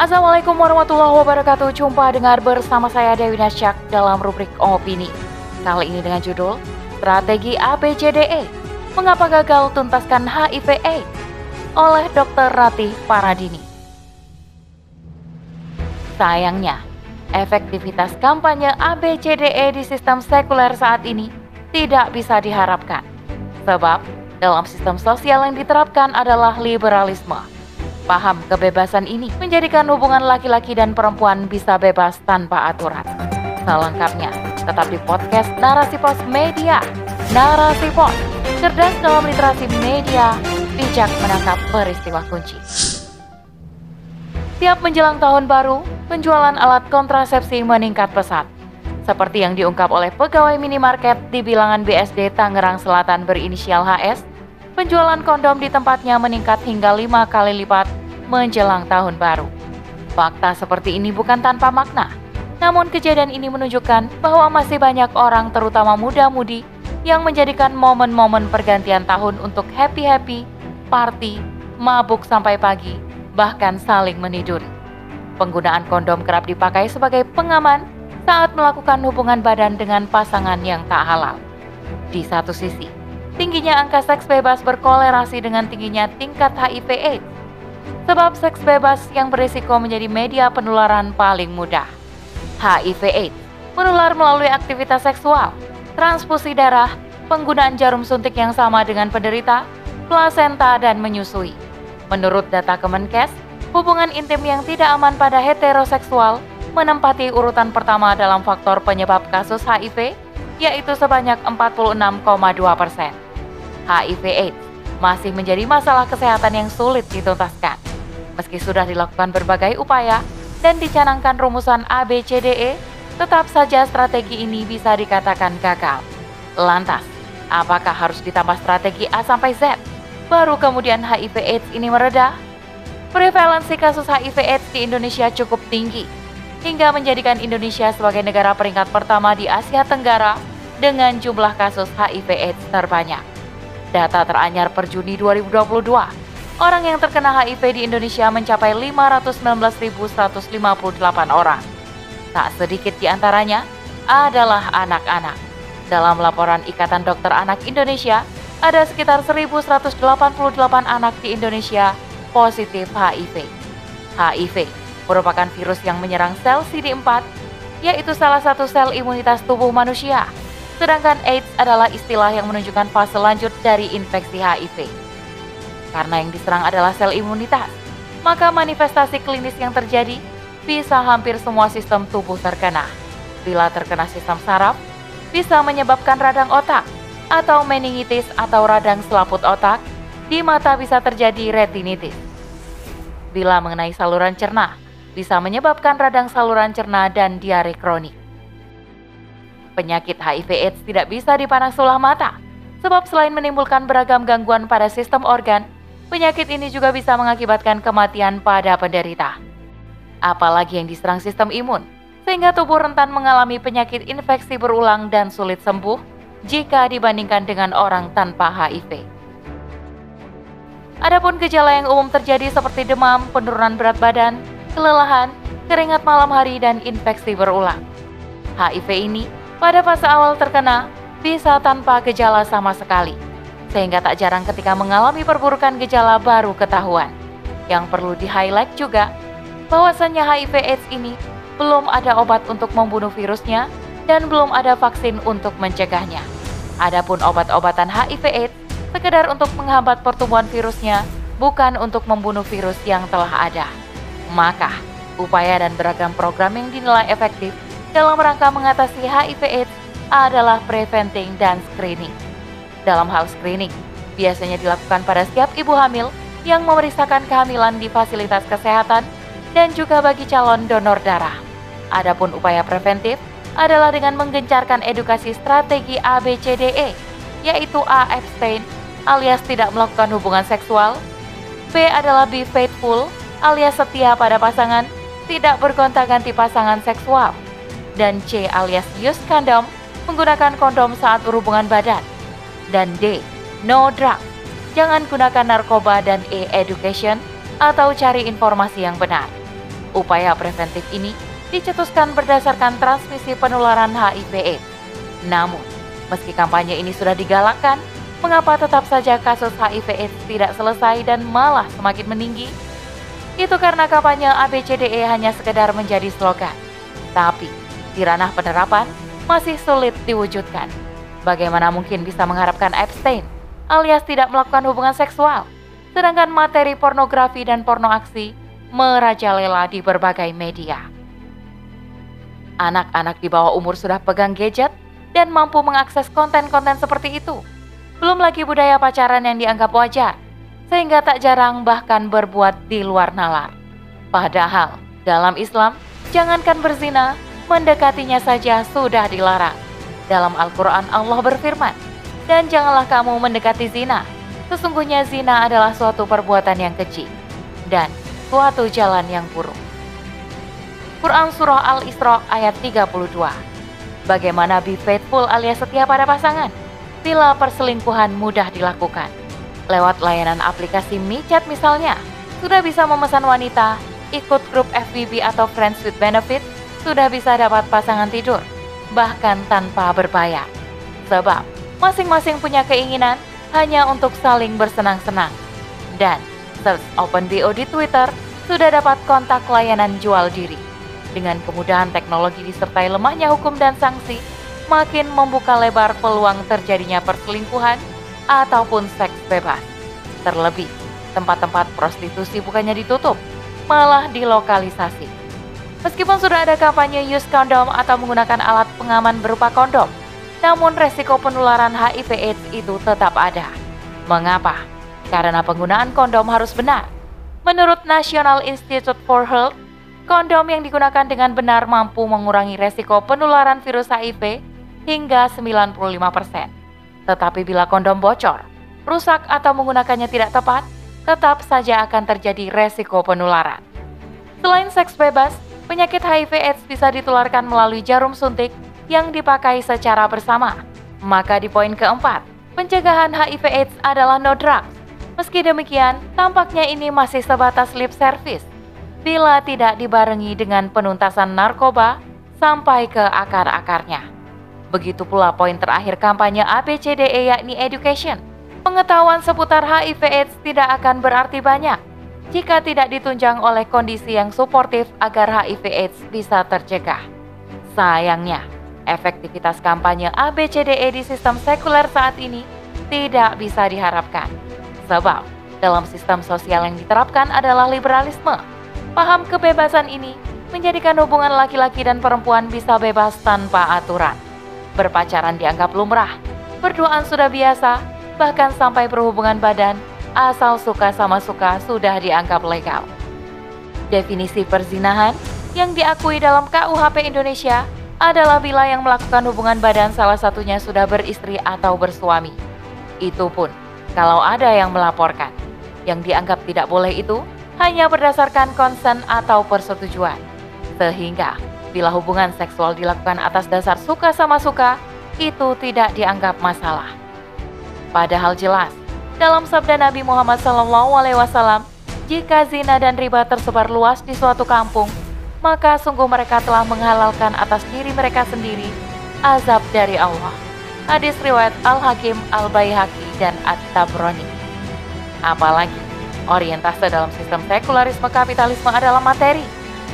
Assalamualaikum warahmatullahi wabarakatuh. Jumpa dengar bersama saya Dewi Nasyak dalam rubrik opini. Kali ini dengan judul Strategi ABCDE. Mengapa gagal tuntaskan HIV AIDS? Oleh Dr. Ratih Paradini. Sayangnya, efektivitas kampanye ABCDE di sistem sekuler saat ini tidak bisa diharapkan. Sebab, dalam sistem sosial yang diterapkan adalah liberalisme Paham kebebasan ini menjadikan hubungan laki-laki dan perempuan bisa bebas tanpa aturan. Selengkapnya, tetap di podcast Narasi Pos Media. Narasi Pos, cerdas dalam literasi media, bijak menangkap peristiwa kunci. Tiap menjelang tahun baru, penjualan alat kontrasepsi meningkat pesat. Seperti yang diungkap oleh pegawai minimarket di bilangan BSD Tangerang Selatan berinisial HS, penjualan kondom di tempatnya meningkat hingga lima kali lipat menjelang tahun baru. Fakta seperti ini bukan tanpa makna, namun kejadian ini menunjukkan bahwa masih banyak orang terutama muda-mudi yang menjadikan momen-momen pergantian tahun untuk happy-happy, party, mabuk sampai pagi, bahkan saling meniduri. Penggunaan kondom kerap dipakai sebagai pengaman saat melakukan hubungan badan dengan pasangan yang tak halal. Di satu sisi, tingginya angka seks bebas berkolerasi dengan tingginya tingkat HIV AIDS Sebab seks bebas yang berisiko menjadi media penularan paling mudah. HIV AIDS menular melalui aktivitas seksual, transfusi darah, penggunaan jarum suntik yang sama dengan penderita, plasenta, dan menyusui. Menurut data Kemenkes, hubungan intim yang tidak aman pada heteroseksual menempati urutan pertama dalam faktor penyebab kasus HIV, yaitu sebanyak 46,2 persen. HIV AIDS masih menjadi masalah kesehatan yang sulit dituntaskan. Meski sudah dilakukan berbagai upaya dan dicanangkan rumusan ABCDE, tetap saja strategi ini bisa dikatakan gagal. Lantas, apakah harus ditambah strategi A sampai Z? Baru kemudian HIV AIDS ini mereda? Prevalensi kasus HIV AIDS di Indonesia cukup tinggi, hingga menjadikan Indonesia sebagai negara peringkat pertama di Asia Tenggara dengan jumlah kasus HIV AIDS terbanyak. Data teranyar per Juni 2022 orang yang terkena HIV di Indonesia mencapai 519.158 orang. Tak sedikit di antaranya adalah anak-anak. Dalam laporan Ikatan Dokter Anak Indonesia, ada sekitar 1.188 anak di Indonesia positif HIV. HIV merupakan virus yang menyerang sel CD4, yaitu salah satu sel imunitas tubuh manusia. Sedangkan AIDS adalah istilah yang menunjukkan fase lanjut dari infeksi HIV. Karena yang diserang adalah sel imunitas, maka manifestasi klinis yang terjadi bisa hampir semua sistem tubuh terkena. Bila terkena sistem saraf, bisa menyebabkan radang otak atau meningitis atau radang selaput otak, di mata bisa terjadi retinitis. Bila mengenai saluran cerna, bisa menyebabkan radang saluran cerna dan diare kronik. Penyakit HIV AIDS tidak bisa dipandang sebelah mata, sebab selain menimbulkan beragam gangguan pada sistem organ, penyakit ini juga bisa mengakibatkan kematian pada penderita. Apalagi yang diserang sistem imun, sehingga tubuh rentan mengalami penyakit infeksi berulang dan sulit sembuh jika dibandingkan dengan orang tanpa HIV. Adapun gejala yang umum terjadi seperti demam, penurunan berat badan, kelelahan, keringat malam hari, dan infeksi berulang. HIV ini pada fase awal terkena bisa tanpa gejala sama sekali sehingga tak jarang ketika mengalami perburukan gejala baru ketahuan. Yang perlu di-highlight juga, bahwasannya HIV AIDS ini belum ada obat untuk membunuh virusnya dan belum ada vaksin untuk mencegahnya. Adapun obat-obatan HIV AIDS sekedar untuk menghambat pertumbuhan virusnya, bukan untuk membunuh virus yang telah ada. Maka, upaya dan beragam program yang dinilai efektif dalam rangka mengatasi HIV AIDS adalah preventing dan screening dalam hal screening. Biasanya dilakukan pada setiap ibu hamil yang memeriksakan kehamilan di fasilitas kesehatan dan juga bagi calon donor darah. Adapun upaya preventif adalah dengan menggencarkan edukasi strategi ABCDE, yaitu A. Abstain alias tidak melakukan hubungan seksual, B adalah be faithful alias setia pada pasangan, tidak bergonta-ganti pasangan seksual, dan C alias use kondom menggunakan kondom saat berhubungan badan. Dan D. No drug. Jangan gunakan narkoba dan E. Education atau cari informasi yang benar. Upaya preventif ini dicetuskan berdasarkan transmisi penularan HIV AIDS. Namun, meski kampanye ini sudah digalakkan, mengapa tetap saja kasus HIV AIDS tidak selesai dan malah semakin meninggi? Itu karena kampanye ABCDE hanya sekedar menjadi slogan. Tapi, di ranah penerapan masih sulit diwujudkan. Bagaimana mungkin bisa mengharapkan abstain alias tidak melakukan hubungan seksual, sedangkan materi pornografi dan porno aksi merajalela di berbagai media. Anak-anak di bawah umur sudah pegang gadget dan mampu mengakses konten-konten seperti itu. Belum lagi budaya pacaran yang dianggap wajar, sehingga tak jarang bahkan berbuat di luar nalar. Padahal, dalam Islam, jangankan berzina, mendekatinya saja sudah dilarang. Dalam Al-Quran Allah berfirman, dan janganlah kamu mendekati zina. Sesungguhnya zina adalah suatu perbuatan yang keji dan suatu jalan yang buruk. Quran Surah Al-Isra ayat 32 Bagaimana be faithful alias setia pada pasangan bila perselingkuhan mudah dilakukan? Lewat layanan aplikasi MiChat misalnya, sudah bisa memesan wanita, ikut grup FBB atau Friends with Benefit, sudah bisa dapat pasangan tidur, bahkan tanpa berbayar. Sebab masing-masing punya keinginan hanya untuk saling bersenang-senang. Dan search OpenBO di Twitter sudah dapat kontak layanan jual diri. Dengan kemudahan teknologi disertai lemahnya hukum dan sanksi, makin membuka lebar peluang terjadinya perselingkuhan ataupun seks bebas. Terlebih, tempat-tempat prostitusi bukannya ditutup, malah dilokalisasi. Meskipun sudah ada kampanye use kondom atau menggunakan alat pengaman berupa kondom, namun resiko penularan HIV AIDS itu tetap ada. Mengapa? Karena penggunaan kondom harus benar. Menurut National Institute for Health, kondom yang digunakan dengan benar mampu mengurangi resiko penularan virus HIV hingga 95%. Tetapi bila kondom bocor, rusak atau menggunakannya tidak tepat, tetap saja akan terjadi resiko penularan. Selain seks bebas, penyakit HIV AIDS bisa ditularkan melalui jarum suntik yang dipakai secara bersama. Maka di poin keempat, pencegahan HIV AIDS adalah no drugs. Meski demikian, tampaknya ini masih sebatas lip service bila tidak dibarengi dengan penuntasan narkoba sampai ke akar-akarnya. Begitu pula poin terakhir kampanye ABCDE yakni education. Pengetahuan seputar HIV AIDS tidak akan berarti banyak jika tidak ditunjang oleh kondisi yang suportif agar HIV AIDS bisa tercegah. Sayangnya, efektivitas kampanye ABCDE di sistem sekuler saat ini tidak bisa diharapkan. Sebab, dalam sistem sosial yang diterapkan adalah liberalisme. Paham kebebasan ini menjadikan hubungan laki-laki dan perempuan bisa bebas tanpa aturan. Berpacaran dianggap lumrah, berduaan sudah biasa, bahkan sampai berhubungan badan, asal suka sama suka sudah dianggap legal. Definisi perzinahan yang diakui dalam KUHP Indonesia adalah bila yang melakukan hubungan badan salah satunya sudah beristri atau bersuami. Itu pun kalau ada yang melaporkan. Yang dianggap tidak boleh itu hanya berdasarkan konsen atau persetujuan. Sehingga Bila hubungan seksual dilakukan atas dasar suka sama suka, itu tidak dianggap masalah. Padahal jelas, dalam sabda Nabi Muhammad SAW, jika zina dan riba tersebar luas di suatu kampung, maka sungguh mereka telah menghalalkan atas diri mereka sendiri azab dari Allah. Hadis riwayat Al-Hakim, Al-Baihaqi, dan At-Tabrani. Apalagi, orientase dalam sistem sekularisme kapitalisme adalah materi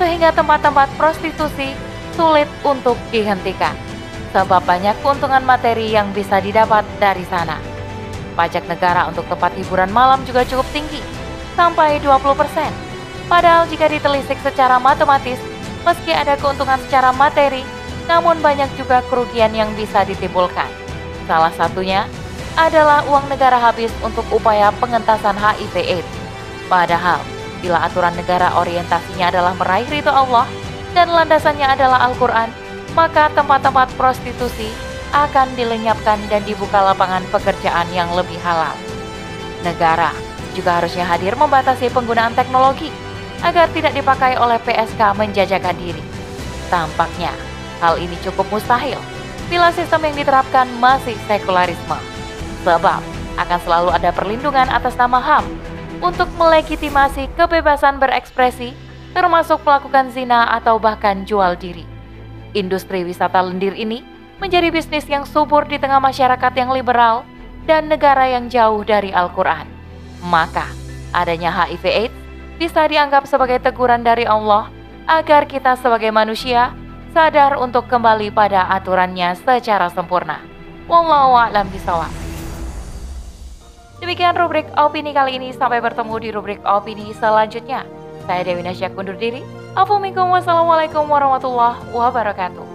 sehingga tempat-tempat prostitusi sulit untuk dihentikan, sebab banyak keuntungan materi yang bisa didapat dari sana. Pajak negara untuk tempat hiburan malam juga cukup tinggi, sampai 20%. Padahal jika ditelisik secara matematis, meski ada keuntungan secara materi, namun banyak juga kerugian yang bisa ditimbulkan. Salah satunya adalah uang negara habis untuk upaya pengentasan HIV AIDS. Padahal Bila aturan negara orientasinya adalah meraih ridho Allah dan landasannya adalah Al-Quran, maka tempat-tempat prostitusi akan dilenyapkan dan dibuka lapangan pekerjaan yang lebih halal. Negara juga harusnya hadir membatasi penggunaan teknologi agar tidak dipakai oleh PSK menjajakan diri. Tampaknya hal ini cukup mustahil bila sistem yang diterapkan masih sekularisme. Sebab akan selalu ada perlindungan atas nama HAM untuk melegitimasi kebebasan berekspresi termasuk melakukan zina atau bahkan jual diri. Industri wisata lendir ini menjadi bisnis yang subur di tengah masyarakat yang liberal dan negara yang jauh dari Al-Quran. Maka, adanya HIV AIDS bisa dianggap sebagai teguran dari Allah agar kita sebagai manusia sadar untuk kembali pada aturannya secara sempurna. Wallahu a'lam bishawab. Demikian rubrik opini kali ini. Sampai bertemu di rubrik opini selanjutnya. Saya Dewi Nasyak undur diri. Assalamualaikum warahmatullahi wabarakatuh.